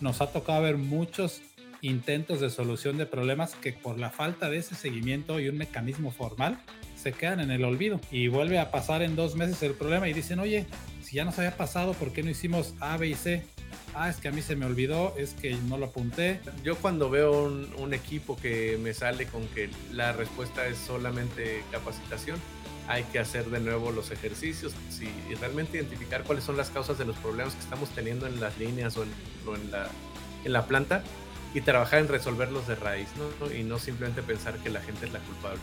nos ha tocado ver muchos intentos de solución de problemas que por la falta de ese seguimiento y un mecanismo formal se quedan en el olvido y vuelve a pasar en dos meses el problema y dicen, oye, si ya nos había pasado, ¿por qué no hicimos A, B y C? Ah, es que a mí se me olvidó, es que no lo apunté. Yo cuando veo un, equipo que me sale con que la respuesta es solamente capacitación, hay que hacer de nuevo los ejercicios y realmente identificar cuáles son las causas de los problemas que estamos teniendo en las líneas o en, la, en la planta y trabajar en resolverlos de raíz, ¿no? Y no simplemente pensar que la gente es la culpable.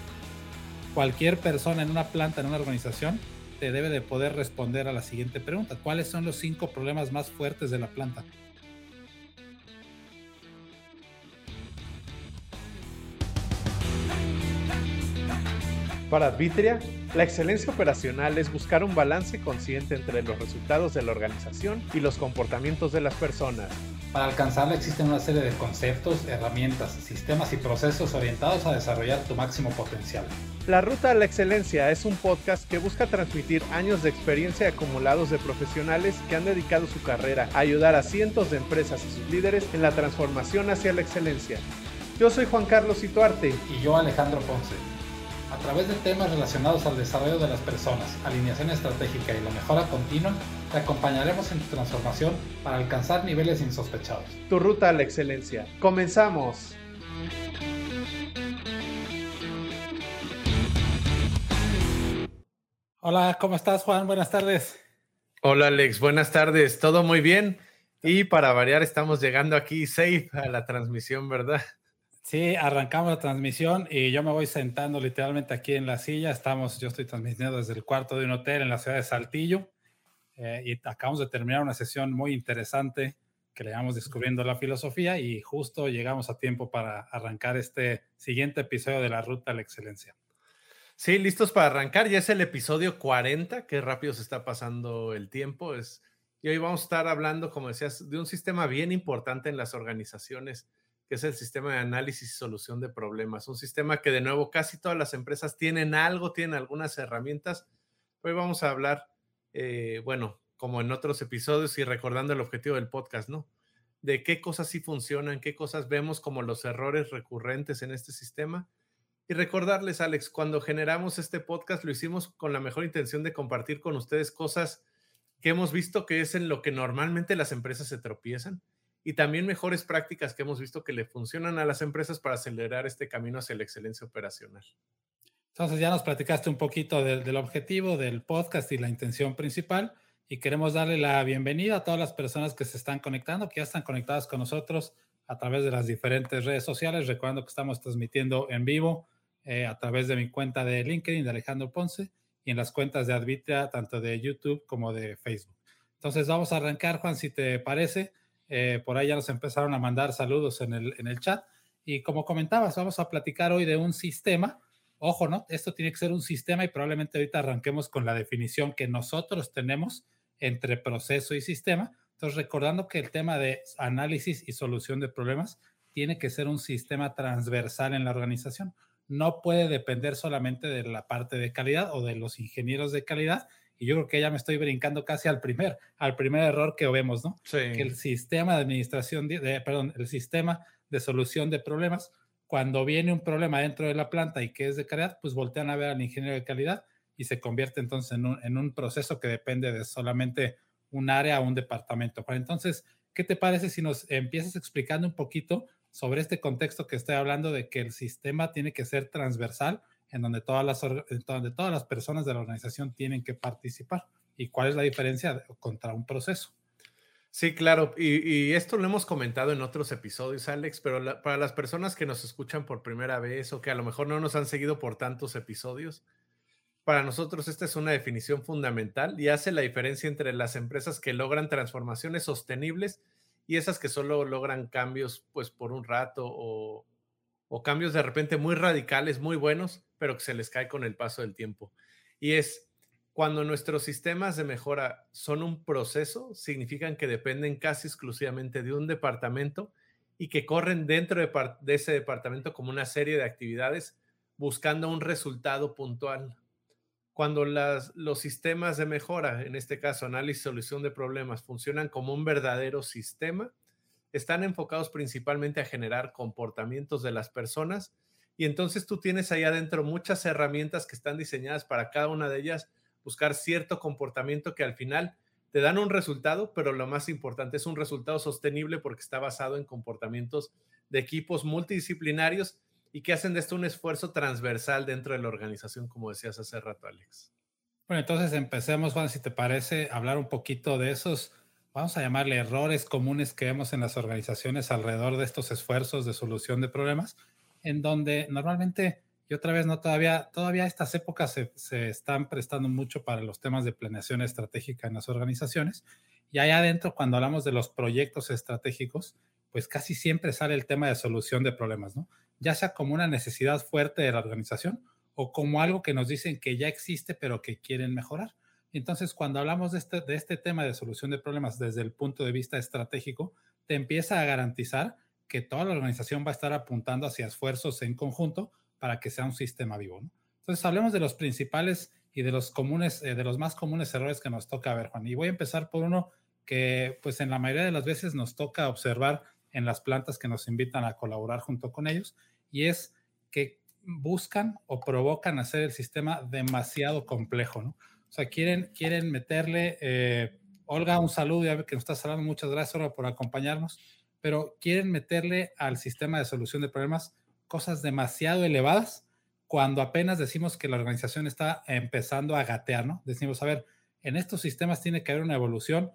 Cualquier persona en una planta, en una organización, te debe de poder responder a la siguiente pregunta. ¿Cuáles son los cinco problemas más fuertes de la planta? Para Advitria, la excelencia operacional es buscar un balance consciente entre los resultados de la organización y los comportamientos de las personas. Para alcanzarla existen una serie de conceptos, herramientas, sistemas y procesos orientados a desarrollar tu máximo potencial. La Ruta a la Excelencia es un podcast que busca transmitir años de experiencia acumulados de profesionales que han dedicado su carrera a ayudar a cientos de empresas y sus líderes en la transformación hacia la excelencia. Yo soy Juan Carlos Ituarte. Y yo Alejandro Ponce. A través de temas relacionados al desarrollo de las personas, alineación estratégica y la mejora continua, te acompañaremos en tu transformación para alcanzar niveles insospechados. Tu ruta a la excelencia. Comenzamos. Hola, ¿cómo estás Juan? Buenas tardes. Hola Alex, buenas tardes. ¿Todo muy bien? Y para variar estamos llegando aquí safe a la transmisión, ¿verdad? Sí, arrancamos la transmisión y yo me voy sentando literalmente aquí en la silla. Estamos, yo estoy transmitiendo desde el cuarto de un hotel en la ciudad de Saltillo eh, y acabamos de terminar una sesión muy interesante que le llamamos Descubriendo la Filosofía y justo llegamos a tiempo para arrancar este siguiente episodio de la Ruta a la Excelencia. Sí, listos para arrancar. Ya es el episodio 40, qué rápido se está pasando el tiempo. Es, y hoy vamos a estar hablando, como decías, de un sistema bien importante en las organizaciones que es el sistema de análisis y solución de problemas. Un sistema que de nuevo casi todas las empresas tienen algo, tienen algunas herramientas. Hoy vamos a hablar, eh, bueno, como en otros episodios y recordando el objetivo del podcast, ¿no? De qué cosas sí funcionan, qué cosas vemos como los errores recurrentes en este sistema. Y recordarles, Alex, cuando generamos este podcast lo hicimos con la mejor intención de compartir con ustedes cosas que hemos visto que es en lo que normalmente las empresas se tropiezan y también mejores prácticas que hemos visto que le funcionan a las empresas para acelerar este camino hacia la excelencia operacional. Entonces ya nos platicaste un poquito del, objetivo del podcast y la intención principal y queremos darle la bienvenida a todas las personas que se están conectando, que ya están conectadas con nosotros a través de las diferentes redes sociales. Recuerdo que estamos transmitiendo en vivo eh, a través de mi cuenta de LinkedIn de Alejandro Ponce y en las cuentas de Advitra, tanto de YouTube como de Facebook. Entonces vamos a arrancar, Juan, si te parece. Eh, por ahí ya nos empezaron a mandar saludos en el, en el chat. Y como comentabas, vamos a platicar hoy de un sistema. Ojo, ¿no? Esto tiene que ser un sistema y probablemente ahorita arranquemos con la definición que nosotros tenemos entre proceso y sistema. Entonces, recordando que el tema de análisis y solución de problemas tiene que ser un sistema transversal en la organización. No puede depender solamente de la parte de calidad o de los ingenieros de calidad, y yo creo que ya me estoy brincando casi al primer, al primer error que vemos, ¿no? Sí. Que el sistema de administración, de, perdón, el sistema de solución de problemas, cuando viene un problema dentro de la planta y que es de calidad, pues voltean a ver al ingeniero de calidad y se convierte entonces en un, en un proceso que depende de solamente un área o un departamento. Entonces, ¿qué te parece si nos empiezas explicando un poquito sobre este contexto que estoy hablando de que el sistema tiene que ser transversal en donde todas las, donde todas las personas de la organización tienen que participar. ¿Y cuál es la diferencia contra un proceso? Sí, claro. Y, esto lo hemos comentado en otros episodios, Alex, pero para las personas que nos escuchan por primera vez o que a lo mejor no nos han seguido por tantos episodios, para nosotros esta es una definición fundamental y hace la diferencia entre las empresas que logran transformaciones sostenibles y esas que solo logran cambios pues por un rato o, o cambios de repente muy radicales, muy buenos, pero que se les cae con el paso del tiempo. Y es cuando nuestros sistemas de mejora son un proceso, significan que dependen casi exclusivamente de un departamento y que corren dentro de, ese departamento como una serie de actividades buscando un resultado puntual. Cuando los sistemas de mejora, en este caso análisis y solución de problemas, funcionan como un verdadero sistema, están enfocados principalmente a generar comportamientos de las personas y entonces tú tienes ahí adentro muchas herramientas que están diseñadas para cada una de ellas buscar cierto comportamiento que al final te dan un resultado, pero lo más importante es un resultado sostenible porque está basado en comportamientos de equipos multidisciplinarios y que hacen de esto un esfuerzo transversal dentro de la organización, como decías hace rato, Alex. Bueno, entonces empecemos, Juan, si te parece, hablar un poquito de esos, vamos a llamarle errores comunes que vemos en las organizaciones alrededor de estos esfuerzos de solución de problemas, en donde normalmente, y otra vez, no todavía, todavía estas épocas se, se están prestando mucho para los temas de planeación estratégica en las organizaciones, y allá adentro, cuando hablamos de los proyectos estratégicos, pues casi siempre sale el tema de solución de problemas, ¿no? Ya sea como una necesidad fuerte de la organización o como algo que nos dicen que ya existe pero que quieren mejorar. Entonces, cuando hablamos de este, de este tema de solución de problemas desde el punto de vista estratégico, te empieza a garantizar que toda la organización va a estar apuntando hacia esfuerzos en conjunto para que sea un sistema vivo. ¿no? Entonces, hablemos de los principales y de los comunes, eh, de los más comunes errores que nos toca ver, Juan. Y voy a empezar por uno que, pues, en la mayoría de las veces nos toca observar en las plantas que nos invitan a colaborar junto con ellos, y es que buscan o provocan hacer el sistema demasiado complejo. O sea, quieren, quieren meterle, eh, Olga, un saludo, ya que nos estás hablando, muchas gracias, Olga, por acompañarnos, pero quieren meterle al sistema de solución de problemas cosas demasiado elevadas cuando apenas decimos que la organización está empezando a gatear, ¿no? Decimos, a ver, en estos sistemas tiene que haber una evolución,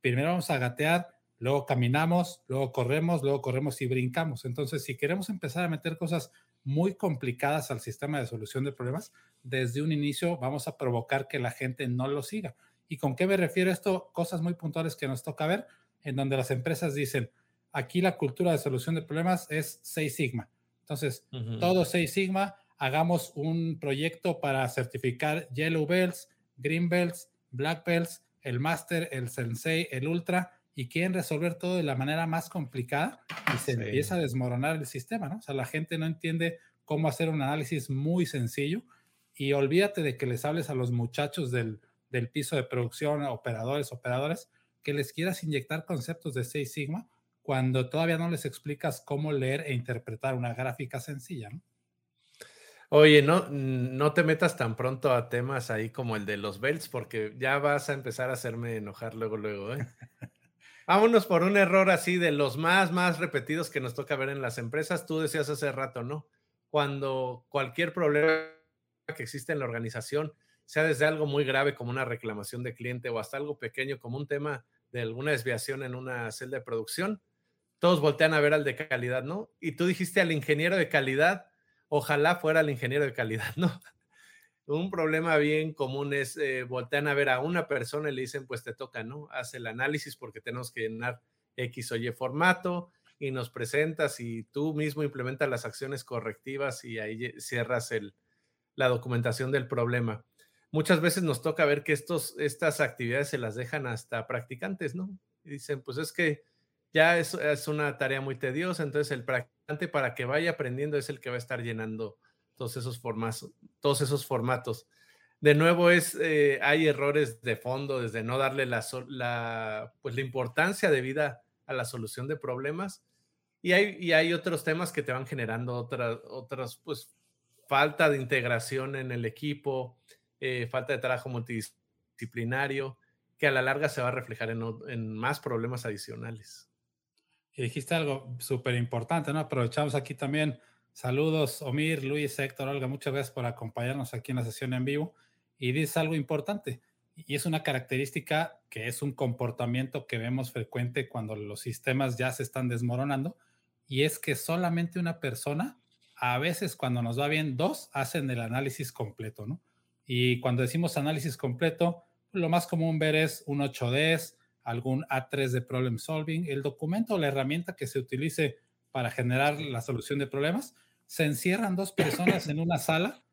primero vamos a gatear, luego caminamos, luego corremos, luego corremos y brincamos. Entonces, si queremos empezar a meter cosas muy complicadas al sistema de solución de problemas, desde un inicio vamos a provocar que la gente no lo siga. ¿Y con qué me refiero esto? Cosas muy puntuales que nos toca ver, en donde las empresas dicen, aquí la cultura de solución de problemas es 6 Sigma. Entonces, todo 6 Sigma, hagamos un proyecto para certificar Yellow Belts, Green Belts, Black Belts, el Master, el Sensei, el Ultra, y quieren resolver todo de la manera más complicada y se empieza a desmoronar el sistema, ¿no? O sea, la gente no entiende cómo hacer un análisis muy sencillo y olvídate de que les hables a los muchachos del, del piso de producción, operadores, operadoras, que les quieras inyectar conceptos de Six Sigma cuando todavía no les explicas cómo leer e interpretar una gráfica sencilla, ¿no? Oye, no, no te metas tan pronto a temas ahí como el de los belts, porque ya vas a empezar a hacerme enojar luego, luego, ¿eh? Vámonos por un error así de los más, más repetidos que nos toca ver en las empresas. Tú decías hace rato, ¿no? Cuando cualquier problema que existe en la organización, sea desde algo muy grave como una reclamación de cliente o hasta algo pequeño como un tema de alguna desviación en una celda de producción, todos voltean a ver al de calidad, ¿no? Y tú dijiste al ingeniero de calidad, ojalá fuera el ingeniero de calidad, ¿no? Un problema bien común es eh, voltean a ver a una persona y le dicen, pues te toca, ¿no? Haz el análisis porque tenemos que llenar X o Y formato y nos presentas y tú mismo implementas las acciones correctivas y ahí cierras el, la documentación del problema. Muchas veces nos toca ver que estos, estas actividades se las dejan hasta practicantes, ¿no? Y dicen, pues es que ya es, es una tarea muy tediosa, entonces el practicante para que vaya aprendiendo es el que va a estar llenando todos esos formatos. Todos esos formatos. De nuevo, es, eh, hay errores de fondo, desde no darle la, la, pues, la importancia de vida a la solución de problemas. Y hay, y hay otros temas que te van generando otras, otras, pues, falta de integración en el equipo, eh, falta de trabajo multidisciplinario, que a la larga se va a reflejar en, en más problemas adicionales. Y dijiste algo súper importante, ¿no? Aprovechamos aquí también Saludos, Omir, Luis, Héctor, Olga, muchas gracias por acompañarnos aquí en la sesión en vivo. Y dices algo importante, y es una característica que es un comportamiento que vemos frecuente cuando los sistemas ya se están desmoronando, y es que solamente una persona, a veces cuando nos va bien, dos hacen el análisis completo, ¿no? Y cuando decimos análisis completo, lo más común ver es un 8Ds, algún A3 de problem solving, el documento o la herramienta que se utilice para generar la solución de problemas se encierran dos personas en una sala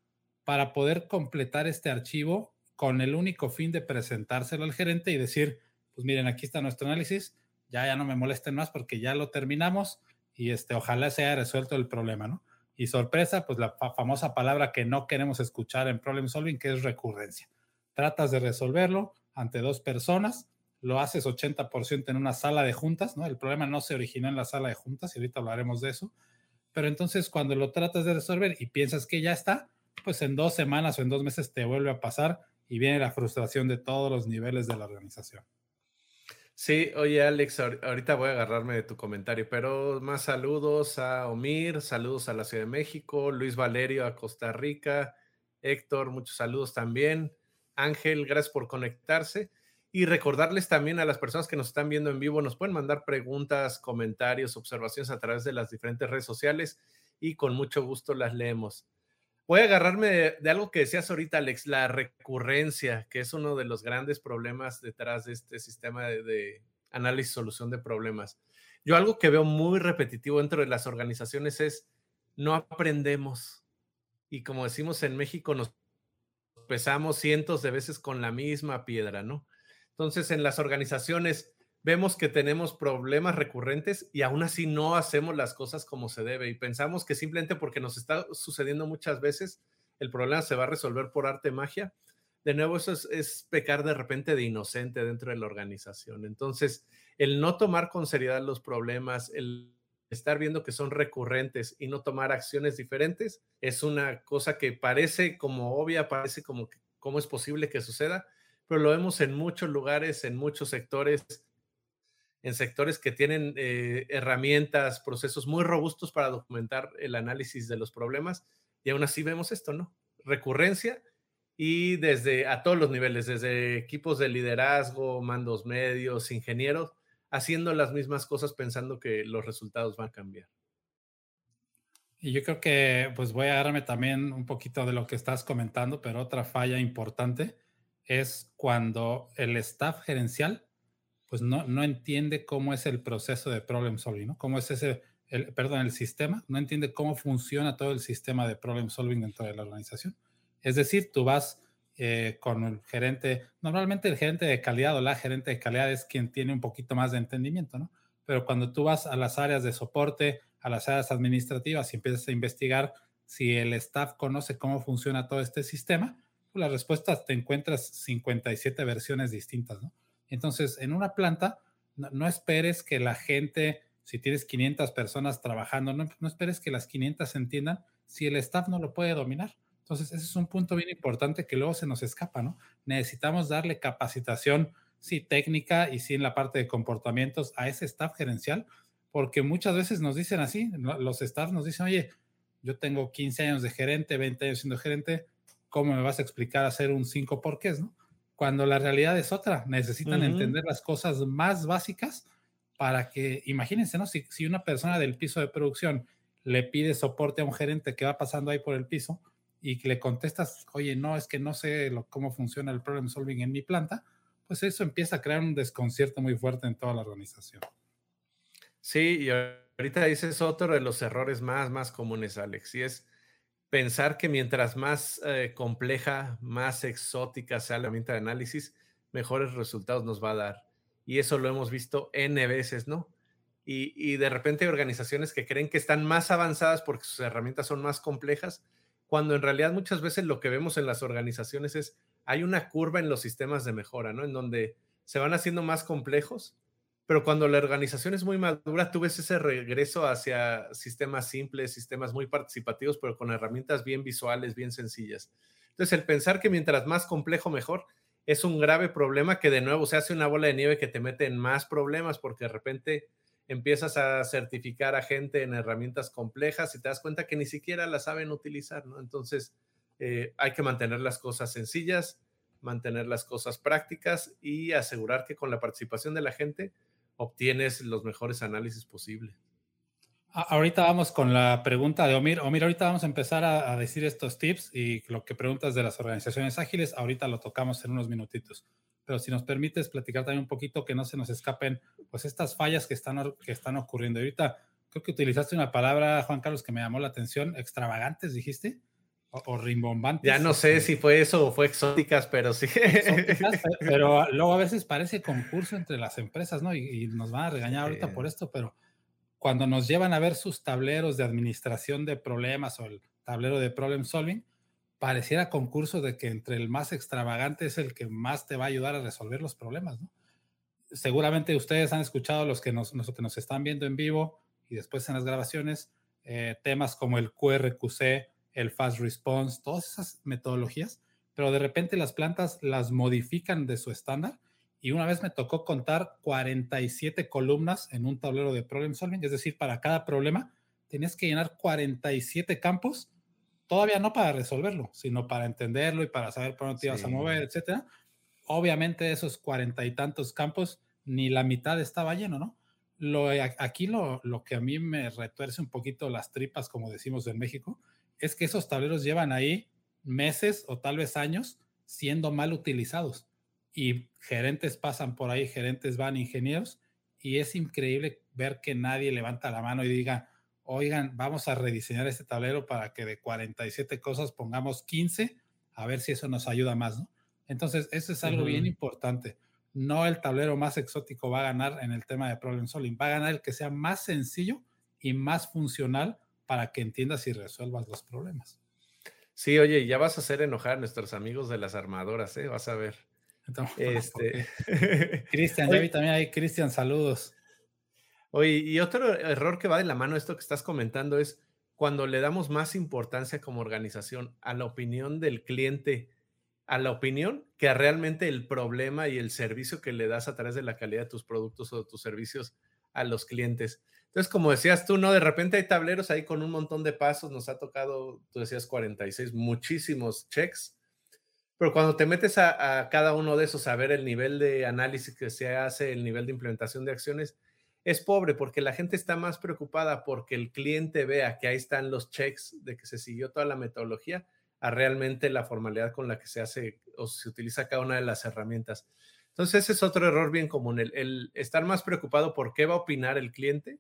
para poder completar este archivo con el único fin de presentárselo al gerente y decir, pues miren, aquí está nuestro análisis, ya, ya no me molesten más porque ya lo terminamos y este, ojalá se haya resuelto el problema, ¿no? Y sorpresa, pues la famosa palabra que no queremos escuchar en problem solving, que es recurrencia. Tratas de resolverlo ante dos personas, lo haces 80% en una sala de juntas, ¿no? El problema no se originó en la sala de juntas y ahorita hablaremos de eso. Pero entonces cuando lo tratas de resolver y piensas que ya está, pues en dos semanas o en dos meses te vuelve a pasar y viene la frustración de todos los niveles de la organización. Sí, oye Alex, ahorita voy a agarrarme de tu comentario, pero más saludos a Omir, saludos a la Ciudad de México, Luis Valerio a Costa Rica, Héctor, muchos saludos también. Ángel, gracias por conectarse. Y recordarles también a las personas que nos están viendo en vivo, nos pueden mandar preguntas, comentarios, observaciones a través de las diferentes redes sociales y con mucho gusto las leemos. Voy a agarrarme de, algo que decías ahorita, Alex, la recurrencia, que es uno de los grandes problemas detrás de este sistema de, de análisis y solución de problemas. Yo algo que veo muy repetitivo dentro de las organizaciones es no aprendemos. Y como decimos en México, nos pesamos cientos de veces con la misma piedra, ¿no? Entonces, en las organizaciones vemos que tenemos problemas recurrentes y aún así no hacemos las cosas como se debe y pensamos que simplemente porque nos está sucediendo muchas veces, el problema se va a resolver por arte magia. De nuevo, eso es, pecar de repente de inocente dentro de la organización. Entonces, el no tomar con seriedad los problemas, el estar viendo que son recurrentes y no tomar acciones diferentes, es una cosa que parece como obvia, parece como cómo es posible que suceda, pero lo vemos en muchos lugares, en muchos sectores, en sectores que tienen eh, herramientas, procesos muy robustos para documentar el análisis de los problemas y aún así vemos esto, ¿no? Recurrencia y desde a todos los niveles, desde equipos de liderazgo, mandos medios, ingenieros, haciendo las mismas cosas pensando que los resultados van a cambiar. Y yo creo que pues voy a agarrarme también un poquito de lo que estás comentando, pero otra falla importante es cuando el staff gerencial pues no, no entiende cómo es el proceso de problem solving, ¿no? Cómo es ese, el, perdón, el sistema, no entiende cómo funciona todo el sistema de problem solving dentro de la organización. Es decir, tú vas eh, con el gerente, normalmente el gerente de calidad o la gerente de calidad es quien tiene un poquito más de entendimiento, ¿no? Pero cuando tú vas a las áreas de soporte, a las áreas administrativas y empiezas a investigar si el staff conoce cómo funciona todo este sistema, las respuestas te encuentras 57 versiones distintas, ¿no? Entonces, en una planta, no, esperes que la gente, si tienes 500 personas trabajando, no, no, esperes que las 500 entiendan si el staff no lo puede dominar. Entonces, ese es un punto bien importante que luego se nos escapa, ¿no? Necesitamos darle capacitación, sí, técnica y sí en la parte de comportamientos a ese staff gerencial, porque muchas veces nos dicen así, los staff nos dicen, oye, yo tengo 15 años de gerente, 20 años siendo gerente, ¿cómo me vas a explicar hacer un 5 porqués, no? Cuando la realidad es otra, necesitan entender las cosas más básicas para que, imagínense, ¿no? Si, si, una persona del piso de producción le pide soporte a un gerente que va pasando ahí por el piso y le contestas, oye, no, es que no sé cómo funciona el problem solving en mi planta, pues eso empieza a crear un desconcierto muy fuerte en toda la organización. Sí, y ahorita dices otro de los errores más, más comunes, Alex, y es pensar que mientras más eh, compleja, más exótica sea la herramienta de análisis, mejores resultados nos va a dar. Y eso lo hemos visto N veces, ¿no? Y, de repente hay organizaciones que creen que están más avanzadas porque sus herramientas son más complejas, cuando en realidad muchas veces lo que vemos en las organizaciones es, hay una curva en los sistemas de mejora, ¿no? En donde se van haciendo más complejos pero cuando la organización es muy madura, tú ves ese regreso hacia sistemas simples, sistemas muy participativos, pero con herramientas bien visuales, bien sencillas. Entonces, el pensar que mientras más complejo, mejor, es un grave problema que de nuevo se hace una bola de nieve que te mete en más problemas porque de repente empiezas a certificar a gente en herramientas complejas y te das cuenta que ni siquiera las saben utilizar. Entonces, eh, hay que mantener las cosas sencillas, mantener las cosas prácticas y asegurar que con la participación de la gente obtienes los mejores análisis posibles. Ahorita vamos con la pregunta de Omir. Omir, ahorita vamos a empezar a, decir estos tips y lo que preguntas de las organizaciones ágiles, ahorita lo tocamos en unos minutitos. Pero si nos permites platicar también un poquito que no se nos escapen pues estas fallas que están, que están ocurriendo. Ahorita creo que utilizaste una palabra, Juan Carlos, que me llamó la atención, extravagantes, dijiste o, rimbombantes. Ya no sé si fue eso o fue exóticas, pero sí. pero luego a veces parece concurso entre las empresas, ¿no? Y, nos van a regañar ahorita por esto, pero cuando nos llevan a ver sus tableros de administración de problemas o el tablero de problem solving, pareciera concurso de que entre el más extravagante es el que más te va a ayudar a resolver los problemas, ¿no? seguramente ustedes han escuchado los que nos, que nos están viendo en vivo y después en las grabaciones, eh, temas como el QRQC, el Fast Response, todas esas metodologías, pero de repente las plantas las modifican de su estándar y una vez me tocó contar 47 columnas en un tablero de problem solving, es decir, para cada problema tenías que llenar 47 campos, todavía no para resolverlo, sino para entenderlo y para saber por dónde te ibas a mover, etcétera. Obviamente esos cuarenta y tantos campos, ni la mitad estaba lleno, ¿no? Lo, aquí lo, lo que a mí me retuerce un poquito las tripas, como decimos en México, es que esos tableros llevan ahí meses o tal vez años siendo mal utilizados. Y gerentes pasan por ahí, gerentes van, ingenieros, y es increíble ver que nadie levanta la mano y diga, oigan, vamos a rediseñar este tablero para que de 47 cosas pongamos 15, a ver si eso nos ayuda más, ¿no? Entonces, eso es algo bien importante. No el tablero más exótico va a ganar en el tema de problem solving, va a ganar el que sea más sencillo y más funcional para que entiendas y resuelvas los problemas. Sí, oye, ya vas a hacer enojar a nuestros amigos de las armadoras, ¿eh? Vas a ver. este... Cristian, ya vi también ahí, Cristian, saludos. Oye, y otro error que va de la mano esto que estás comentando es cuando le damos más importancia como organización a la opinión del cliente, a la opinión que a realmente el problema y el servicio que le das a través de la calidad de tus productos o tus servicios a los clientes. Entonces, como decías tú, ¿no? De repente hay tableros ahí con un montón de pasos, nos ha tocado, tú decías 46, muchísimos checks, pero cuando te metes a, a cada uno de esos a ver el nivel de análisis que se hace, el nivel de implementación de acciones, es pobre porque la gente está más preocupada porque el cliente vea que ahí están los checks de que se siguió toda la metodología a realmente la formalidad con la que se hace o se utiliza cada una de las herramientas. Entonces, ese es otro error bien común, el, estar más preocupado por qué va a opinar el cliente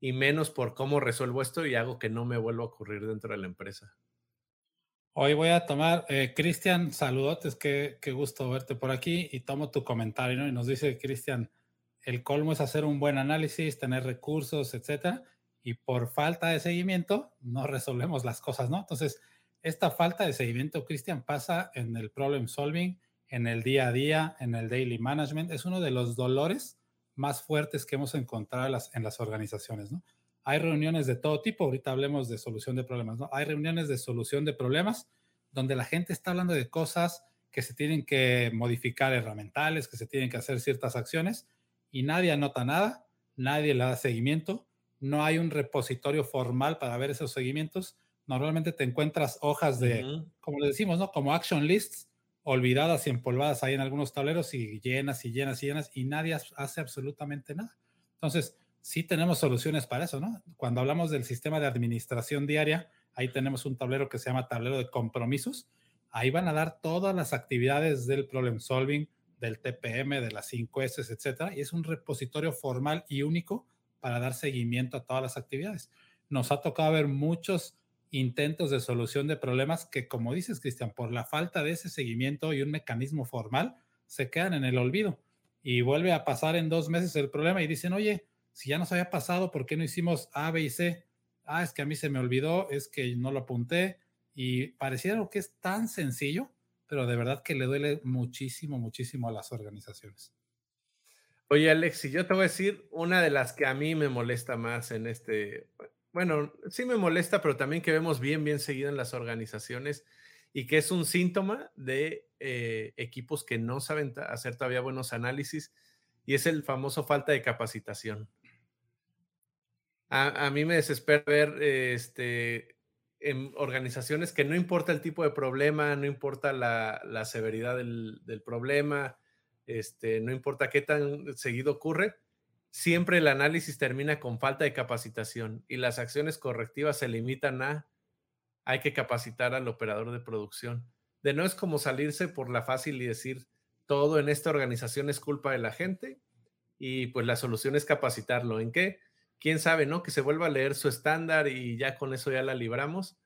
y menos por cómo resuelvo esto y hago que no me vuelva a ocurrir dentro de la empresa. Hoy voy a tomar, eh, Cristian, saludotes, qué, qué gusto verte por aquí y tomo tu comentario. Y nos dice Cristian, el colmo es hacer un buen análisis, tener recursos, etcétera, y por falta de seguimiento no resolvemos las cosas, ¿no? Entonces, esta falta de seguimiento, Cristian, pasa en el problem solving, en el día a día, en el daily management. Es uno de los dolores más fuertes que hemos encontrado en las, en las organizaciones, ¿no? Hay reuniones de todo tipo, ahorita hablemos de solución de problemas, ¿no? Hay reuniones de solución de problemas donde la gente está hablando de cosas que se tienen que modificar herramientales, que se tienen que hacer ciertas acciones, y nadie anota nada, nadie le da seguimiento, no hay un repositorio formal para ver esos seguimientos. Normalmente te encuentras hojas de, como le decimos, ¿no? Como action lists olvidadas y empolvadas ahí en algunos tableros y llenas y llenas y llenas y nadie hace absolutamente nada. Entonces, sí tenemos soluciones para eso, ¿no? Cuando hablamos del sistema de administración diaria, ahí tenemos un tablero que se llama tablero de compromisos. Ahí van a dar todas las actividades del problem solving, del TPM, de las 5S, etcétera, y es un repositorio formal y único para dar seguimiento a todas las actividades. Nos ha tocado ver muchos intentos de solución de problemas que, como dices, Cristian, por la falta de ese seguimiento y un mecanismo formal, se quedan en el olvido y vuelve a pasar en dos meses el problema y dicen, oye, si ya nos había pasado, ¿por qué no hicimos A, B y C? Ah, es que a mí se me olvidó, es que no lo apunté y pareciera que es tan sencillo, pero de verdad que le duele muchísimo, muchísimo a las organizaciones. Oye, Alex, yo te voy a decir una de las que a mí me molesta más en este, bueno, sí me molesta, pero también que vemos bien, bien seguido en las organizaciones y que es un síntoma de eh, equipos que no saben hacer todavía buenos análisis y es el famoso falta de capacitación. A, mí me desespera ver este, en organizaciones que no importa el tipo de problema, no importa la, severidad del, problema, este, no importa qué tan seguido ocurre, siempre el análisis termina con falta de capacitación y las acciones correctivas se limitan a hay que capacitar al operador de producción. De no es como salirse por la fácil y decir todo en esta organización es culpa de la gente y pues la solución es capacitarlo. ¿En qué? quién sabe, ¿no? Que se vuelva a leer su estándar y ya con eso ya la libramos.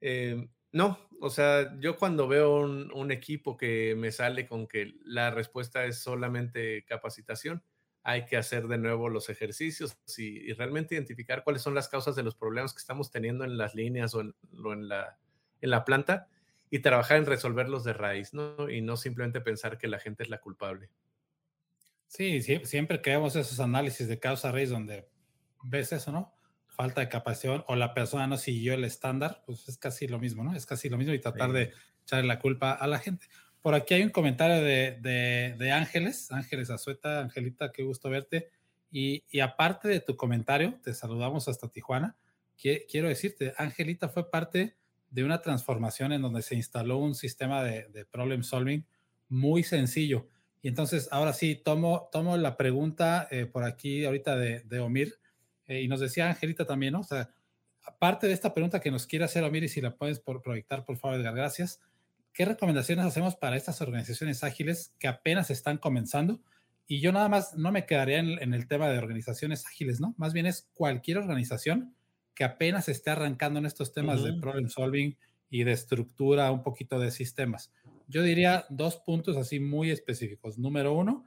Eh, no, o sea, yo cuando veo un, equipo que me sale con que la respuesta es solamente capacitación, hay que hacer de nuevo los ejercicios y, realmente identificar cuáles son las causas de los problemas que estamos teniendo en las líneas o en, la, en la planta y trabajar en resolverlos de raíz, ¿no? Y no simplemente pensar que la gente es la culpable. Sí, siempre que vemos esos análisis de causa raíz donde ves eso, ¿no? Falta de capacitación o la persona no siguió el estándar, pues es casi lo mismo, ¿no? Es casi lo mismo y tratar de echarle la culpa a la gente. Por aquí hay un comentario de, de, Ángeles, Ángeles Azueta, Angelita, qué gusto verte. Y, aparte de tu comentario, te saludamos hasta Tijuana. Quiero decirte, Angelita fue parte de una transformación en donde se instaló un sistema de, problem solving muy sencillo y entonces, ahora sí, tomo, la pregunta eh, por aquí ahorita de, de Omir, eh, y nos decía Angelita también, ¿no? O sea, aparte de esta pregunta que nos quiere hacer Omir, y si la puedes proyectar, por favor, Edgar, gracias. ¿Qué recomendaciones hacemos para estas organizaciones ágiles que apenas están comenzando? Y yo nada más no me quedaría en, el tema de organizaciones ágiles, ¿no? Más bien es cualquier organización que apenas esté arrancando en estos temas de problem solving y de estructura, un poquito de sistemas. Yo diría dos puntos así muy específicos. Número uno,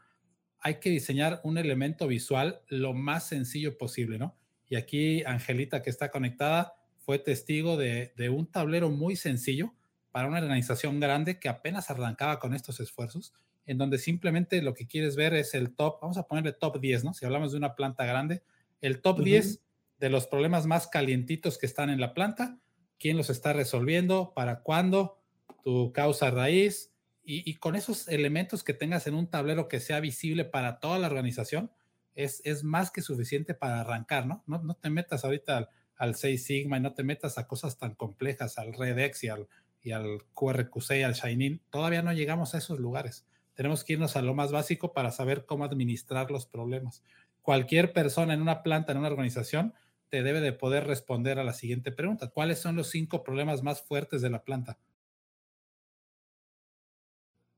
hay que diseñar un elemento visual lo más sencillo posible, ¿no? Y aquí Angelita, que está conectada, fue testigo de, un tablero muy sencillo para una organización grande que apenas arrancaba con estos esfuerzos, en donde simplemente lo que quieres ver es el top, vamos a ponerle top 10, ¿no? Si hablamos de una planta grande, el top 10 de los problemas más calientitos que están en la planta, quién los está resolviendo, para cuándo, tu causa raíz y, con esos elementos que tengas en un tablero que sea visible para toda la organización, es, es más que suficiente para arrancar, ¿no? No, no te metas ahorita al, al 6 Sigma y no te metas a cosas tan complejas, al Redex y al, y al QRQC y al Shinin. Todavía no llegamos a esos lugares. Tenemos que irnos a lo más básico para saber cómo administrar los problemas. Cualquier persona en una planta, en una organización, te debe de poder responder a la siguiente pregunta. ¿Cuáles son los cinco problemas más fuertes de la planta?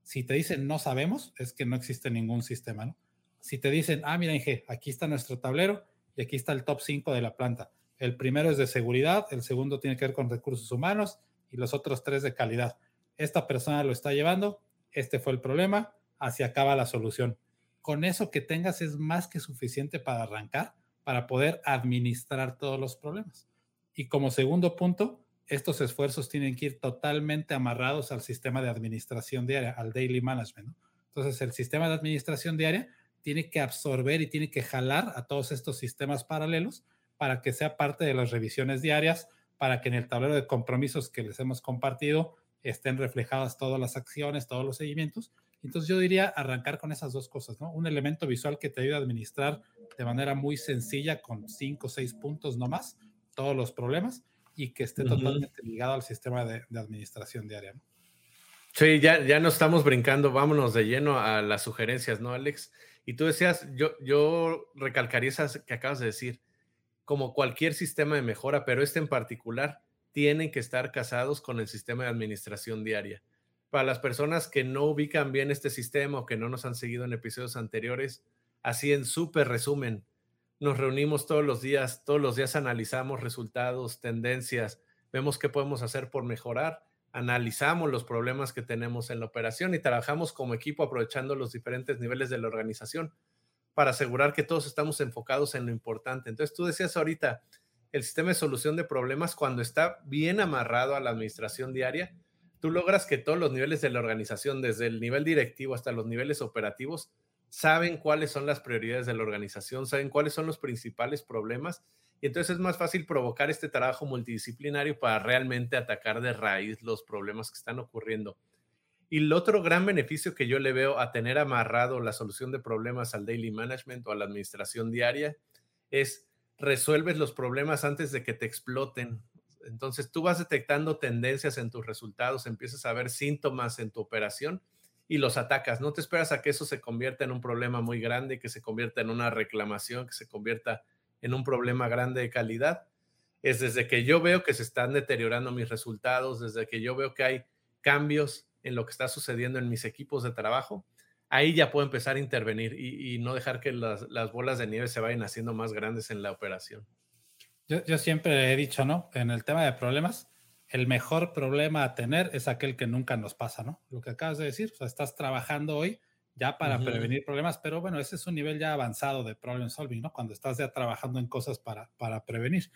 Si te dicen no sabemos, es que no existe ningún sistema. Si te dicen, ah, mira, Inge, aquí está nuestro tablero y aquí está el top 5 de la planta. El primero es de seguridad, el segundo tiene que ver con recursos humanos y los otros tres de calidad. Esta persona lo está llevando, este fue el problema, así acaba la solución. Con eso que tengas es más que suficiente para arrancar, para poder administrar todos los problemas. Y como segundo punto, estos esfuerzos tienen que ir totalmente amarrados al sistema de administración diaria, al daily management. Entonces, el sistema de administración diaria tiene que absorber y tiene que jalar a todos estos sistemas paralelos para que sea parte de las revisiones diarias, para que en el tablero de compromisos que les hemos compartido estén reflejadas todas las acciones, todos los seguimientos. Entonces yo diría arrancar con esas dos cosas, ¿no? Un elemento visual que te ayude a administrar de manera muy sencilla con cinco o seis puntos nomás todos los problemas y que esté totalmente ligado al sistema de, administración diaria. ¿no? Sí, ya, ya no estamos brincando, vámonos de lleno a las sugerencias, ¿no, Alex? Y tú decías, yo, yo recalcaría esas que acabas de decir, como cualquier sistema de mejora, pero este en particular, tienen que estar casados con el sistema de administración diaria. Para las personas que no ubican bien este sistema o que no nos han seguido en episodios anteriores, así en súper resumen, nos reunimos todos los días, todos los días analizamos resultados, tendencias, vemos qué podemos hacer por mejorar, analizamos los problemas que tenemos en la operación y trabajamos como equipo aprovechando los diferentes niveles de la organización para asegurar que todos estamos enfocados en lo importante. Entonces tú decías ahorita, el sistema de solución de problemas cuando está bien amarrado a la administración diaria, tú logras que todos los niveles de la organización, desde el nivel directivo hasta los niveles operativos, saben cuáles son las prioridades de la organización, saben cuáles son los principales problemas y entonces es más fácil provocar este trabajo multidisciplinario para realmente atacar de raíz los problemas que están ocurriendo. Y el otro gran beneficio que yo le veo a tener amarrado la solución de problemas al daily management o a la administración diaria es resuelves los problemas antes de que te exploten. Entonces tú vas detectando tendencias en tus resultados, empiezas a ver síntomas en tu operación y los atacas. No te esperas a que eso se convierta en un problema muy grande, que se convierta en una reclamación, que se convierta en un problema grande de calidad. Es desde que yo veo que se están deteriorando mis resultados, desde que yo veo que hay cambios en lo que está sucediendo en mis equipos de trabajo, ahí ya puedo empezar a intervenir y, no dejar que las, bolas de nieve se vayan haciendo más grandes en la operación. Yo, yo siempre he dicho, ¿no? En el tema de problemas, el mejor problema a tener es aquel que nunca nos pasa, ¿no? Lo que acabas de decir, o sea, estás trabajando hoy ya para prevenir problemas, pero bueno, ese es un nivel ya avanzado de problem solving, ¿no? Cuando estás ya trabajando en cosas para, para prevenir.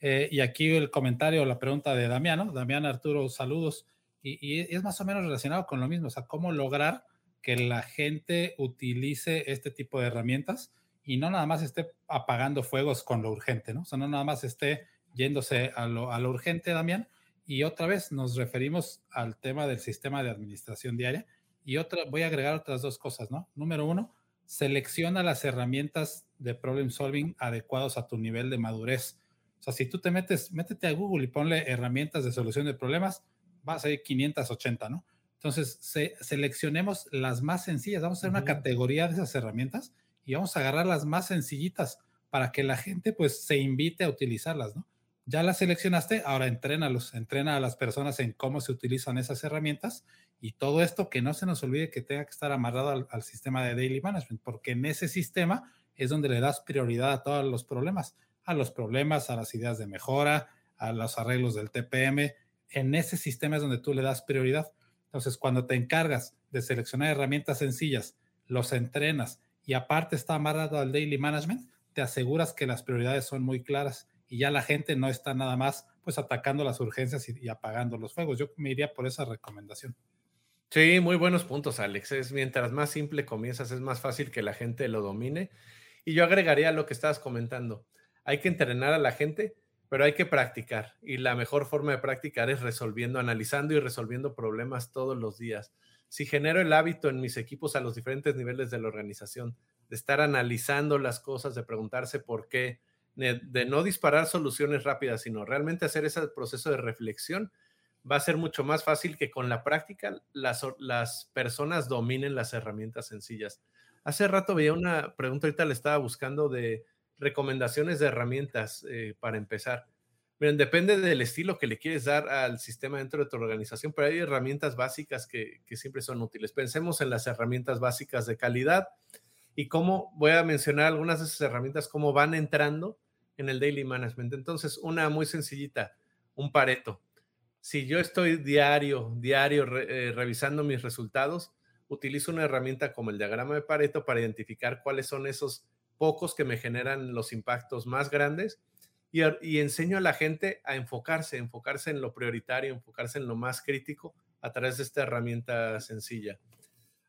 Eh, y aquí el comentario, la pregunta de Damián, ¿no? Damián Arturo, saludos. Y, es más o menos relacionado con lo mismo, o sea, cómo lograr que la gente utilice este tipo de herramientas y no nada más esté apagando fuegos con lo urgente, ¿no? O sea, no nada más esté yéndose a lo, a lo urgente, Damián. Y otra vez nos referimos al tema del sistema de administración diaria. Y otra, voy a agregar otras dos cosas, ¿no? Número uno, selecciona las herramientas de problem solving adecuados a tu nivel de madurez. O sea, si tú te metes, métete a Google y ponle herramientas de solución de problemas, vas a ir 580, ¿no? Entonces, seleccionemos las más sencillas. Vamos a hacer una categoría de esas herramientas y vamos a agarrar las más sencillitas para que la gente pues se invite a utilizarlas, ¿no? Ya las seleccionaste, ahora entrénalos, entrena a las personas en cómo se utilizan esas herramientas y todo esto que no se nos olvide que tenga que estar amarrado al, sistema de daily management, porque en ese sistema es donde le das prioridad a todos los problemas, a los problemas, a las ideas de mejora, a los arreglos del TPM. En ese sistema es donde tú le das prioridad. Entonces, cuando te encargas de seleccionar herramientas sencillas, los entrenas y aparte está amarrado al daily management, te aseguras que las prioridades son muy claras y ya la gente no está nada más pues atacando las urgencias y, apagando los fuegos. Yo me iría por esa recomendación. Sí, muy buenos puntos, Alex. Es mientras más simple comienzas, es más fácil que la gente lo domine. Y yo agregaría lo que estabas comentando. Hay que entrenar a la gente, pero hay que practicar. Y la mejor forma de practicar es resolviendo, analizando y resolviendo problemas todos los días. Si genero el hábito en mis equipos a los diferentes niveles de la organización, de estar analizando las cosas, de preguntarse por qué, de, no disparar soluciones rápidas, sino realmente hacer ese proceso de reflexión, va a ser mucho más fácil que con la práctica las, las personas dominen las herramientas sencillas. Hace rato veía una pregunta, ahorita le estaba buscando de recomendaciones de herramientas eh, para empezar. Miren, depende del estilo que le quieres dar al sistema dentro de tu organización, pero hay herramientas básicas que, siempre son útiles. Pensemos en las herramientas básicas de calidad y cómo voy a mencionar algunas de esas herramientas, cómo van entrando en el daily management. Entonces, una muy sencillita, un pareto. Si yo estoy diario, diario eh, revisando mis resultados, utilizo una herramienta como el diagrama de Pareto para identificar cuáles son esos pocos que me generan los impactos más grandes y, y enseño a la gente a enfocarse, enfocarse en lo prioritario, enfocarse en lo más crítico a través de esta herramienta sencilla.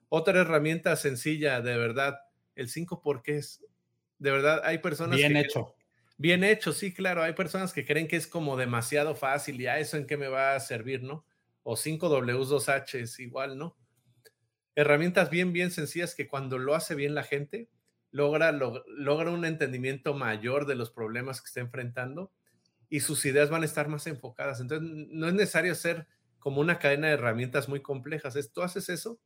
Otra herramienta sencilla, de verdad, el 5 es De verdad, hay personas Bien hecho. Bien hecho, sí, claro. Hay personas que creen que es como demasiado fácil y a eso en qué me va a servir, ¿no? O 5W, 2H es igual, ¿no? Herramientas bien, bien sencillas que cuando lo hace bien la gente, logra, logra un entendimiento mayor de los problemas que está enfrentando y sus ideas van a estar más enfocadas. Entonces, no es necesario hacer como una cadena de herramientas muy complejas. Es, tú haces eso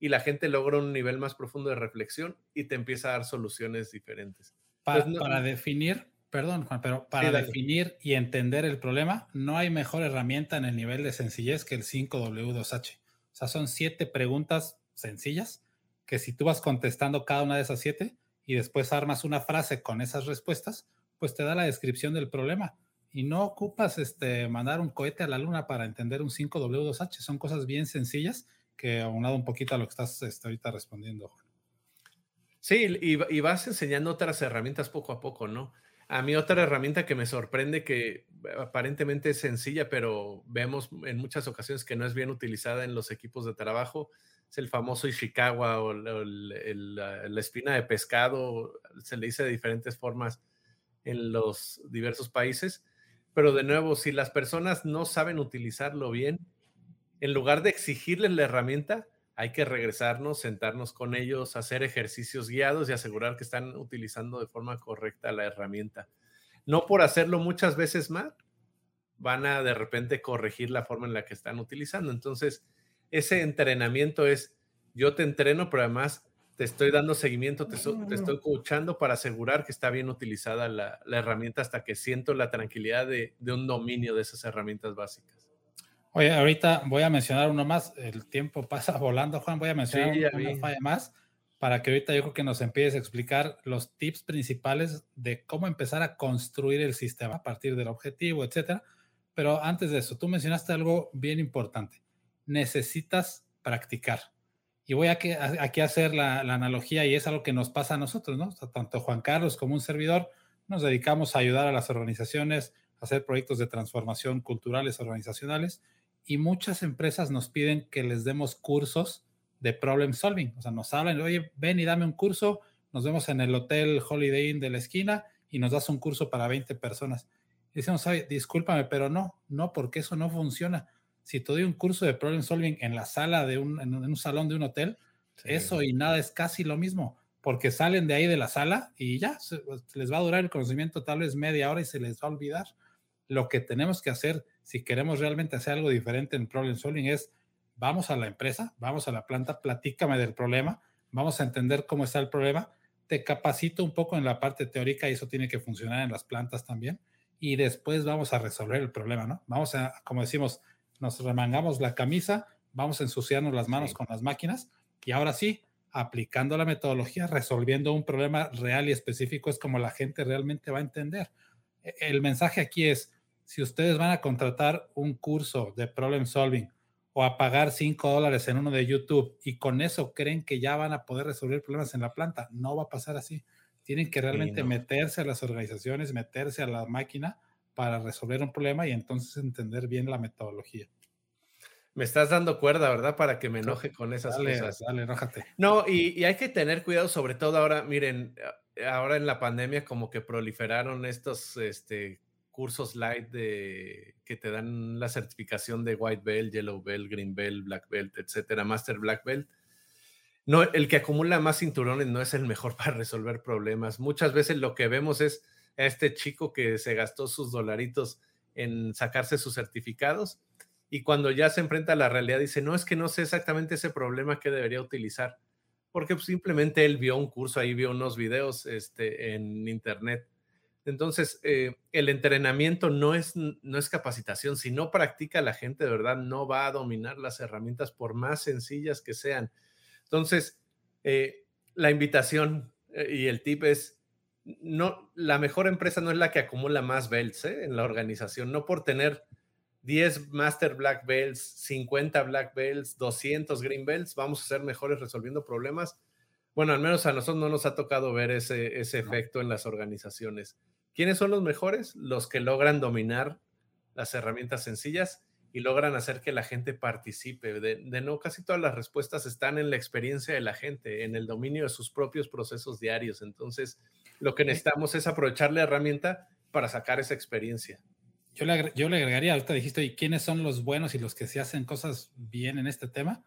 y la gente logra un nivel más profundo de reflexión y te empieza a dar soluciones diferentes. Para, para definir, Perdón, Juan, pero para definir y entender el problema, no hay mejor herramienta en el nivel de sencillez que el 5W2H. O sea, son siete preguntas sencillas que si tú vas contestando cada una de esas siete y después armas una frase con esas respuestas, pues te da la descripción del problema. Y no ocupas este, mandar un cohete a la luna para entender un 5W2H. Son cosas bien sencillas que aunado un poquito a lo que estás este, ahorita respondiendo. Sí, y, y vas enseñando otras herramientas poco a poco, ¿no? A mí otra herramienta que me sorprende que aparentemente es sencilla, pero vemos en muchas ocasiones que no es bien utilizada en los equipos de trabajo, es el famoso Ishikawa o la, espina de pescado, se le dice de diferentes formas en los diversos países. Pero de nuevo, si las personas no saben utilizarlo bien, en lugar de exigirles la herramienta, hay que regresarnos, sentarnos con ellos, hacer ejercicios guiados y asegurar que están utilizando de forma correcta la herramienta. No por hacerlo muchas veces más, van a de repente corregir la forma en la que están utilizando. Entonces, ese entrenamiento es, yo te entreno, pero además te estoy dando seguimiento, te, te estoy escuchando para asegurar que está bien utilizada la, herramienta hasta que siento la tranquilidad de un dominio de esas herramientas básicas. Oye, ahorita voy a mencionar uno más. El tiempo pasa volando, Juan. Voy a mencionar una falla más para que ahorita yo creo que nos empieces a explicar los tips principales de cómo empezar a construir el sistema a partir del objetivo, etcétera. Pero antes de eso, tú mencionaste algo bien importante. Necesitas practicar. Y voy a aquí a hacer la, la, analogía y es algo que nos pasa a nosotros, ¿no? tanto Juan Carlos como un servidor nos dedicamos a ayudar a las organizaciones a hacer proyectos de transformación culturales organizacionales y muchas empresas nos piden que les demos cursos de problem solving. O sea, nos hablan, oye, ven y dame un curso, nos vemos en el hotel Holiday Inn de la esquina y nos das un curso para 20 personas. Y decimos, discúlpame, pero no, no, porque eso no funciona. Si te doy un curso de problem solving en la sala de un, en un salón de un hotel, eso y nada es casi lo mismo, porque salen de ahí de la sala y ya, pues, les va a durar el conocimiento tal vez media hora y se les va a olvidar. Lo que tenemos que hacer si queremos realmente hacer algo diferente en problem solving es, vamos a la empresa, vamos a la planta, platícame del problema, vamos a entender cómo está el problema, te capacito un poco en la parte teórica y eso tiene que funcionar en las plantas también y después vamos a resolver el problema, ¿no? Vamos a, como decimos, nos remangamos la camisa, vamos a ensuciarnos las manos con las máquinas y ahora sí, aplicando la metodología, resolviendo un problema real y específico es como la gente realmente va a entender. E, el mensaje aquí es, si ustedes van a contratar un curso de problem solving o a pagar 5 dólares en uno de YouTube y con eso creen que ya van a poder resolver problemas en la planta, no va a pasar así. Tienen que realmente meterse a las organizaciones, meterse a la máquina para resolver un problema y entonces entender bien la metodología. Me estás dando cuerda, ¿verdad? Para que me enoje con esas cosas. Dale, enójate. No, y, hay que tener cuidado, sobre todo ahora, miren, ahora en la pandemia como que proliferaron estos este, cursos light de, que te dan la certificación de White Belt, Yellow Belt, Green Belt, Black Belt, etcétera, Master Black Belt no, el que acumula más cinturones no es el mejor para resolver problemas. Muchas veces lo que vemos es a este chico que se gastó sus dolaritos en sacarse sus certificados y cuando ya se enfrenta a la realidad dice, no, es que no sé exactamente ese problema que debería utilizar, porque pues, simplemente él vio un curso ahí, vio unos videos este, en internet. Entonces, eh, el entrenamiento no es, no es capacitación. Si no practica la gente, de verdad, no va a dominar las herramientas por más sencillas que sean. Entonces, eh, la invitación eh, y el tip es, no, la mejor empresa no es la que acumula más belts ¿eh? en la organización, no por tener 10 Master Black Belts, 50 Black Belts, 200 Green Belts, vamos a ser mejores resolviendo problemas. Bueno, al menos a nosotros no nos ha tocado ver ese, ese efecto en las organizaciones. ¿Quiénes son los mejores? Los que logran dominar las herramientas sencillas y logran hacer que la gente participe. De, no, casi todas las respuestas están en la experiencia de la gente, en el dominio de sus propios procesos diarios. Entonces, lo que necesitamos es aprovechar la herramienta para sacar esa experiencia. Yo le, yo le agregaría, ahorita dijiste, ¿y quiénes son los buenos y los que se hacen cosas bien en este tema?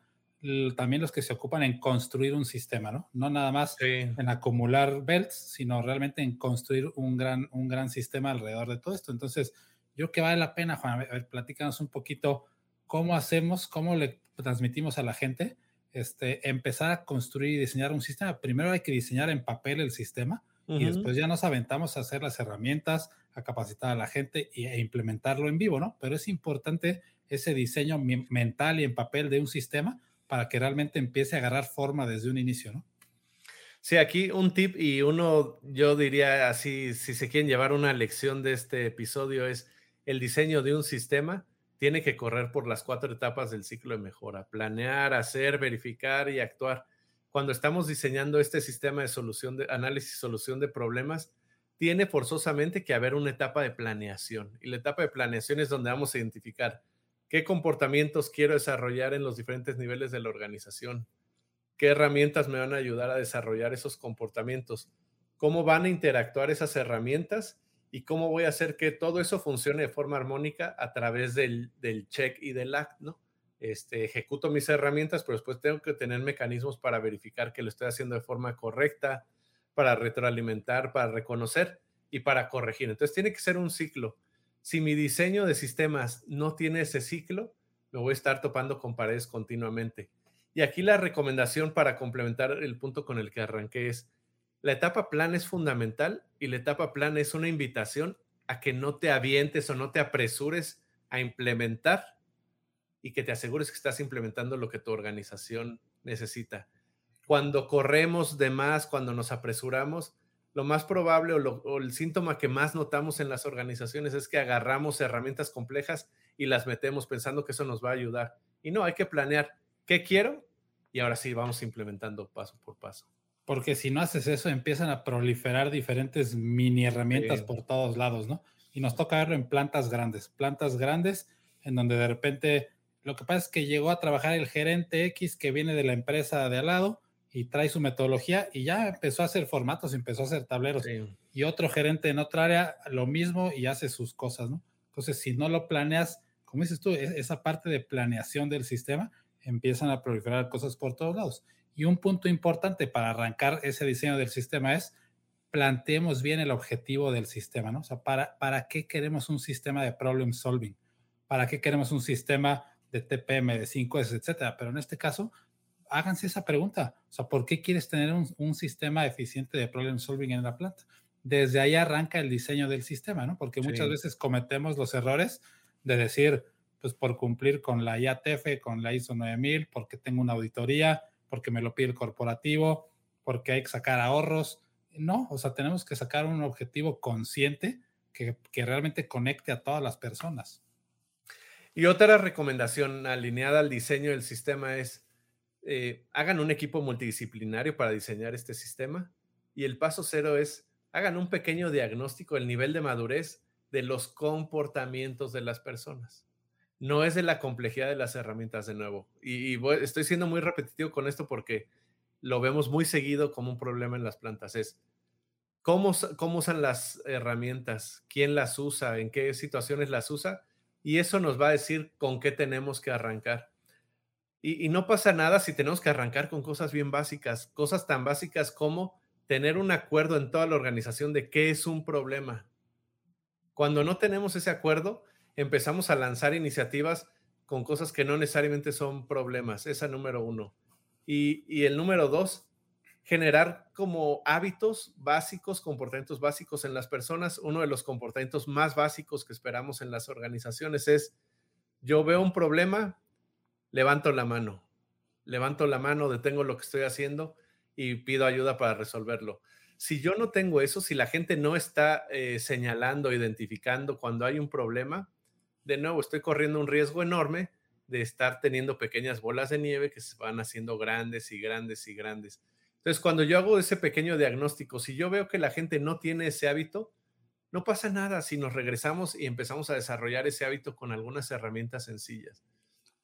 también los que se ocupan en construir un sistema, ¿no? No nada más en acumular belts, sino realmente en construir un gran, un gran sistema alrededor de todo esto. Entonces, yo creo que vale la pena, Juan, a ver, platícanos un poquito cómo hacemos, cómo le transmitimos a la gente, este, empezar a construir y diseñar un sistema. Primero hay que diseñar en papel el sistema y después ya nos aventamos a hacer las herramientas, a capacitar a la gente e implementarlo en vivo, ¿no? Pero es importante ese diseño mental y en papel de un sistema para que realmente empiece a agarrar forma desde un inicio, ¿no? Sí, aquí un tip y uno, yo diría así, si se quieren llevar una lección de este episodio es el diseño de un sistema tiene que correr por las cuatro etapas del ciclo de mejora, planear, hacer, verificar y actuar. Cuando estamos diseñando este sistema de solución de análisis y solución de problemas, tiene forzosamente que haber una etapa de planeación. Y la etapa de planeación es donde vamos a identificar qué comportamientos quiero desarrollar en los diferentes niveles de la organización, qué herramientas me van a ayudar a desarrollar esos comportamientos, cómo van a interactuar esas herramientas y cómo voy a hacer que todo eso funcione de forma armónica a través del, check y del act, ¿no? Este, ejecuto mis herramientas, pero después tengo que tener mecanismos para verificar que lo estoy haciendo de forma correcta, para retroalimentar, para reconocer y para corregir. Entonces tiene que ser un ciclo. Si mi diseño de sistemas no tiene ese ciclo, me voy a estar topando con paredes continuamente. Y aquí la recomendación para complementar el punto con el que arranqué es, la etapa plan es fundamental y la etapa plan es una invitación a que no te avientes o no te apresures a implementar y que te asegures que estás implementando lo que tu organización necesita. Cuando corremos de más, cuando nos apresuramos, lo más probable o, el síntoma que más notamos en las organizaciones es que agarramos herramientas complejas y las metemos pensando que eso nos va a ayudar. Y no, hay que planear qué quiero y ahora sí vamos implementando paso por paso. Porque si no haces eso, empiezan a proliferar diferentes mini herramientas por todos lados, ¿no? Y nos toca verlo en plantas grandes, plantas grandes en donde de repente Lo que pasa es que llegó a trabajar el gerente X que viene de la empresa de al lado y trae su metodología y ya empezó a hacer formatos, empezó a hacer tableros. Y otro gerente en otra área lo mismo y hace sus cosas, ¿no? Entonces, si no lo planeas, como dices tú, e-, esa parte de planeación del sistema, empiezan a proliferar cosas por todos lados. Y un punto importante para arrancar ese diseño del sistema es planteemos bien el objetivo del sistema, ¿no? O sea, ¿para, ¿para qué queremos un sistema de problem solving? ¿Para qué queremos un sistema de TPM, de 5S, etcétera? Pero en este caso, háganse esa pregunta. O sea, ¿por qué quieres tener un, sistema eficiente de problem solving en la planta? Desde ahí arranca el diseño del sistema, ¿no? Porque muchas veces cometemos los errores de decir, pues por cumplir con la IATF, con la ISO 9000, porque tengo una auditoría, porque me lo pide el corporativo, porque hay que sacar ahorros. No, o sea, tenemos que sacar un objetivo consciente que, que realmente conecte a todas las personas. Y otra recomendación alineada al diseño del sistema es, eh, hagan un equipo multidisciplinario para diseñar este sistema. Y el paso cero es, hagan un pequeño diagnóstico del nivel de madurez de los comportamientos de las personas. No es de la complejidad de las herramientas de nuevo. Y, estoy siendo muy repetitivo con esto porque lo vemos muy seguido como un problema en las plantas. Es cómo, cómo usan las herramientas, quién las usa, en qué situaciones las usa. Y eso nos va a decir con qué tenemos que arrancar. Y, no pasa nada si tenemos que arrancar con cosas bien básicas, cosas tan básicas como tener un acuerdo en toda la organización de qué es un problema. Cuando no tenemos ese acuerdo, empezamos a lanzar iniciativas con cosas que no necesariamente son problemas. Esa número uno. Y, y el número dos, generar como hábitos básicos, comportamientos básicos en las personas. Uno de los comportamientos más básicos que esperamos en las organizaciones es, yo veo un problema, levanto la mano, levanto la mano, detengo lo que estoy haciendo y pido ayuda para resolverlo. Si yo no tengo eso, si la gente no está eh, señalando, identificando cuando hay un problema, de nuevo estoy corriendo un riesgo enorme de estar teniendo pequeñas bolas de nieve que se van haciendo grandes y grandes y grandes. Entonces, cuando yo hago ese pequeño diagnóstico, si yo veo que la gente no tiene ese hábito, no pasa nada si nos regresamos y empezamos a desarrollar ese hábito con algunas herramientas sencillas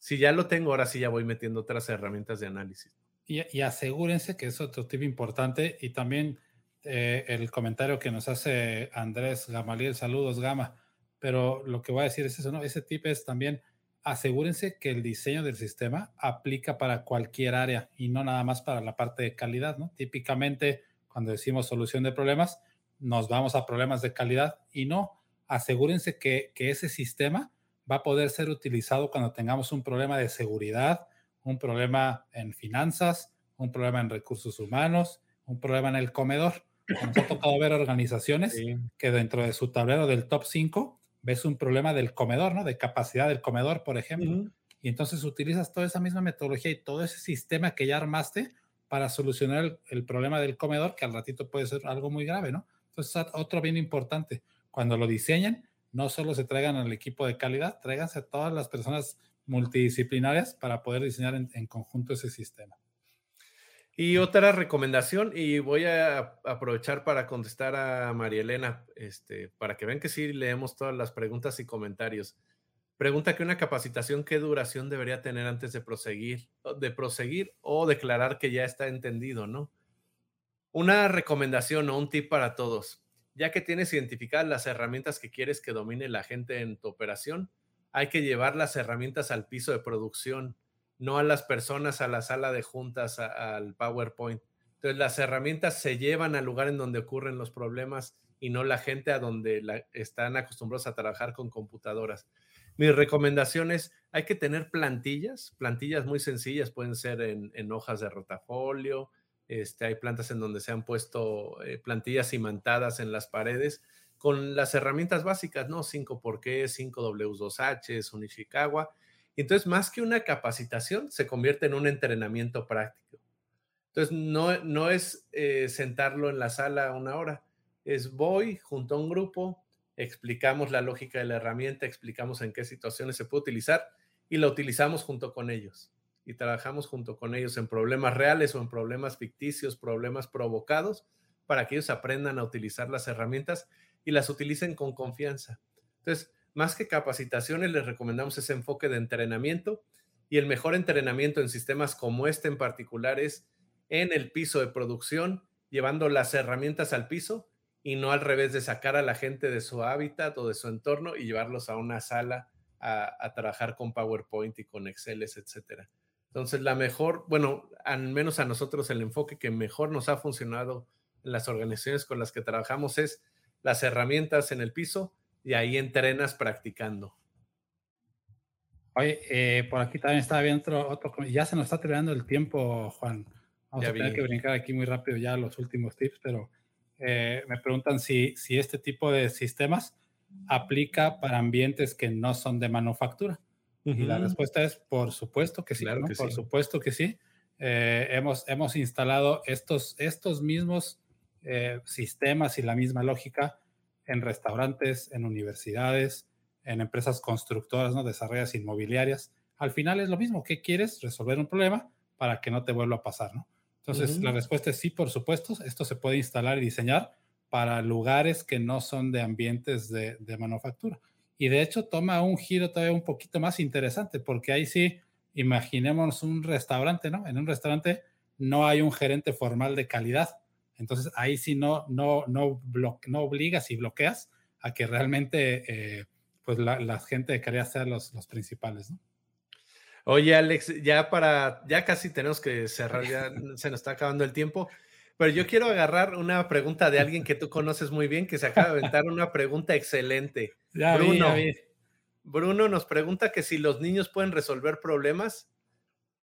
si ya lo tengo, ahora sí ya voy metiendo otras herramientas de análisis. Y, asegúrense que es otro tip importante y también eh, el comentario que nos hace Andrés Gamaliel, saludos Gama, pero lo que voy a decir es eso, ¿no? Ese tip es también asegúrense que el diseño del sistema aplica para cualquier área y no nada más para la parte de calidad, ¿no? Típicamente cuando decimos solución de problemas, nos vamos a problemas de calidad y no, asegúrense que, que ese sistema va a poder ser utilizado cuando tengamos un problema de seguridad, un problema en finanzas, un problema en recursos humanos, un problema en el comedor. Nos ha tocado ver organizaciones que dentro de su tablero del top 5 ves un problema del comedor, ¿no? De capacidad del comedor, por ejemplo. Y entonces utilizas toda esa misma metodología y todo ese sistema que ya armaste para solucionar el, el, problema del comedor, que al ratito puede ser algo muy grave, ¿no? Entonces, otro bien importante, cuando lo diseñen, no solo se traigan al equipo de calidad, tráiganse a todas las personas multidisciplinarias para poder diseñar en, conjunto ese sistema. Y otra recomendación, y voy a aprovechar para contestar a María Elena, este, para que vean que sí leemos todas las preguntas y comentarios. Pregunta que una capacitación, ¿qué duración debería tener antes de proseguir, de proseguir o declarar que ya está entendido, no? Una recomendación o un tip para todos ya que tienes identificadas las herramientas que quieres que domine la gente en tu operación, hay que llevar las herramientas al piso de producción, no a las personas a la sala de juntas, al PowerPoint. Entonces, las herramientas se llevan al lugar en donde ocurren los problemas y no la gente a donde están acostumbrados a trabajar con computadoras. Mi recomendación es, hay que tener plantillas, plantillas muy sencillas, pueden ser en, en hojas de rotafolio, este, hay plantas en donde se han puesto eh, plantillas imantadas en las paredes con las herramientas básicas, ¿no? 5 por qué, 5 W2H, Entonces, más que una capacitación, se convierte en un entrenamiento práctico. Entonces, no, no es eh, sentarlo en la sala una hora, es voy junto a un grupo, explicamos la lógica de la herramienta, explicamos en qué situaciones se puede utilizar y la utilizamos junto con ellos y trabajamos junto con ellos en problemas reales o en problemas ficticios, problemas provocados, para que ellos aprendan a utilizar las herramientas y las utilicen con confianza. Entonces, más que capacitaciones, les recomendamos ese enfoque de entrenamiento y el mejor entrenamiento en sistemas como este en particular es en el piso de producción, llevando las herramientas al piso y no al revés de sacar a la gente de su hábitat o de su entorno y llevarlos a una sala a, trabajar con PowerPoint y con Excel, etcétera. Entonces, la mejor, bueno, al menos a nosotros el enfoque que mejor nos ha funcionado en las organizaciones con las que trabajamos es las herramientas en el piso y ahí entrenas practicando. Oye, eh, por aquí también estaba viendo otro, ya se nos está terminando el tiempo, Juan. Vamos a tener que brincar aquí muy rápido ya los últimos tips, pero eh, me preguntan si, si este tipo de sistemas aplica para ambientes que no son de manufactura. Y la respuesta es por supuesto que sí, claro por supuesto que sí. Eh, hemos, hemos instalado estos, estos mismos sistemas y la misma lógica en restaurantes, en universidades, en empresas constructoras, ¿no? Desarrollas inmobiliarias. Al final es lo mismo. ¿Qué quieres? Resolver un problema para que no te vuelva a pasar, ¿no? Entonces, la respuesta es sí, por supuesto. Esto se puede instalar y diseñar para lugares que no son de ambientes de, de manufactura. Y de hecho toma un giro todavía un poquito más interesante, porque ahí sí, imaginemos un restaurante, ¿no? En un restaurante no hay un gerente formal de calidad entonces ahí sí no, no, no, no obligas y bloqueas a que realmente eh, pues la, gente de calidad sean los, los principales, ¿no? Oye, Alex, ya para, ya casi tenemos que cerrar, ya se nos está acabando el tiempo, pero yo quiero agarrar una pregunta de alguien que tú conoces muy bien, que se acaba de aventar una pregunta excelente. Bruno, Bruno nos pregunta que si los niños pueden resolver problemas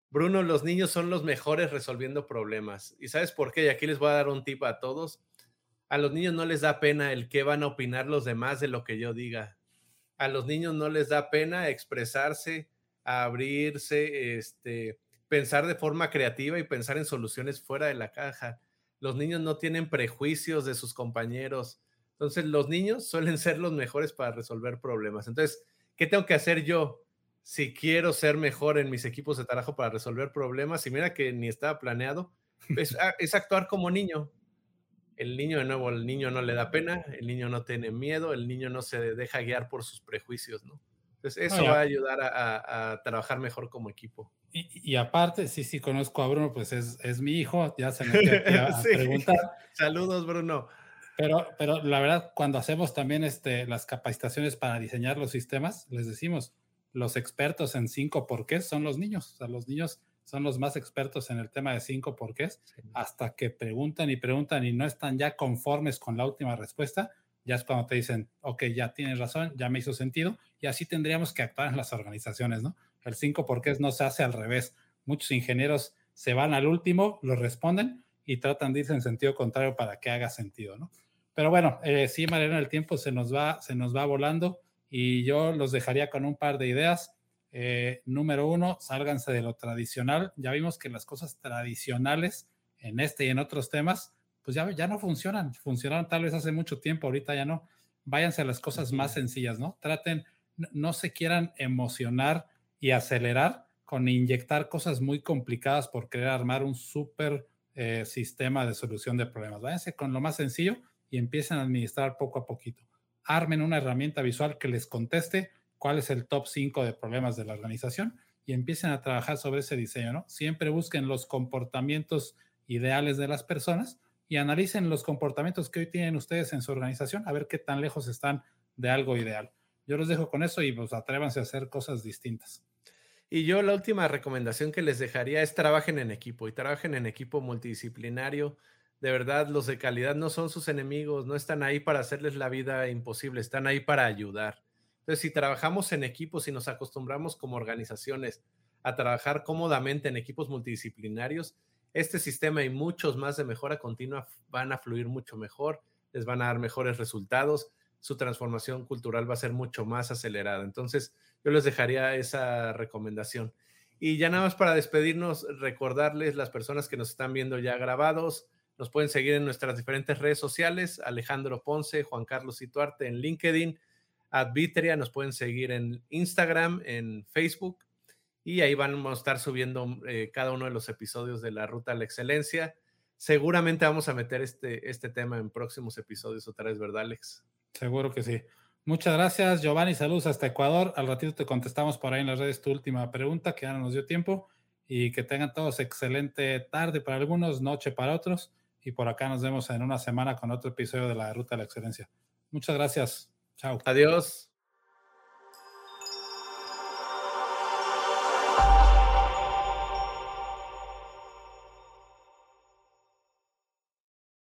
Bruno, los niños son los mejores resolviendo problemas. ¿Y sabes por qué? Y aquí les voy a dar un tip a todos. A los niños no les da pena el qué van a opinar los demás de lo que yo diga. A los niños no les da pena expresarse, abrirse, este, pensar de forma creativa y pensar en soluciones fuera de la caja. Los niños no tienen prejuicios de sus compañeros. Entonces, los niños suelen ser los mejores para resolver problemas. Entonces, ¿qué tengo que hacer yo? Si quiero ser mejor en mis equipos de trabajo para resolver problemas, y mira que ni estaba planeado, es, es, actuar como niño. El niño, de nuevo, el niño no le da pena, el niño no tiene miedo, el niño no se deja guiar por sus prejuicios, ¿no? Entonces, eso va a ayudar a, trabajar mejor como equipo. Y, aparte, sí, sí, conozco a Bruno, pues es, es mi hijo, ya se me a, preguntar. Saludos, Bruno. Pero, pero la verdad, cuando hacemos también este, las capacitaciones para diseñar los sistemas, les decimos, los expertos en cinco porqués son los niños. O sea, los niños son los más expertos en el tema de cinco porqués, hasta que preguntan y preguntan y no están ya conformes con la última respuesta, ya es cuando te dicen, ok, ya tienes razón, ya me hizo sentido, y así tendríamos que actuar en las organizaciones, ¿no? El cinco porqués no se hace al revés. Muchos ingenieros se van al último, lo responden y tratan de irse en sentido contrario para que haga sentido, ¿no? Pero bueno, eh, sí, Mariano, el tiempo se nos va, se nos va volando y yo los dejaría con un par de ideas. Eh, número uno, sálganse de lo tradicional. Ya vimos que las cosas tradicionales en este y en otros temas, pues ya, ya no funcionan. Funcionaron tal vez hace mucho tiempo, ahorita ya no. Váyanse a las cosas más sencillas, ¿no? Traten, no, se quieran emocionar y acelerar con inyectar cosas muy complicadas por querer armar un súper eh, sistema de solución de problemas. Váyanse con lo más sencillo y empiecen a administrar poco a poquito armen una herramienta visual que les conteste cuál es el top 5 de problemas de la organización y empiecen a trabajar sobre ese diseño, ¿no? Siempre busquen los comportamientos ideales de las personas y analicen los comportamientos que hoy tienen ustedes en su organización, a ver qué tan lejos están de algo ideal. Yo los dejo con eso y pues atrévanse a hacer cosas distintas. Y yo la última recomendación que les dejaría es trabajen en equipo y trabajen en equipo multidisciplinario de verdad, los de calidad no son sus enemigos, no están ahí para hacerles la vida imposible, están ahí para ayudar. Entonces, si trabajamos en equipos y nos acostumbramos como organizaciones a trabajar cómodamente en equipos multidisciplinarios, este sistema y muchos más de mejora continua van a fluir mucho mejor, les van a dar mejores resultados, su transformación cultural va a ser mucho más acelerada. Entonces, yo les dejaría esa recomendación. Y ya nada más para despedirnos, recordarles las personas que nos están viendo ya grabados, nos pueden seguir en nuestras diferentes redes sociales, Alejandro Ponce, Juan Carlos Ituarte en LinkedIn, Advitria, nos pueden seguir en Instagram, en Facebook, y ahí vamos a estar subiendo eh, cada uno de los episodios de la Ruta a la Excelencia. Seguramente vamos a meter este, este tema en próximos episodios otra vez, ¿verdad, Alex? Seguro que sí. Muchas gracias, Giovanni. Saludos hasta Ecuador. Al ratito te contestamos por ahí en las redes tu última pregunta, que ya no nos dio tiempo. Y que tengan todos excelente tarde para algunos, noche para otros. Y por acá nos vemos en una semana con otro episodio de la Ruta de la Excelencia. Muchas gracias. Chao. Adiós.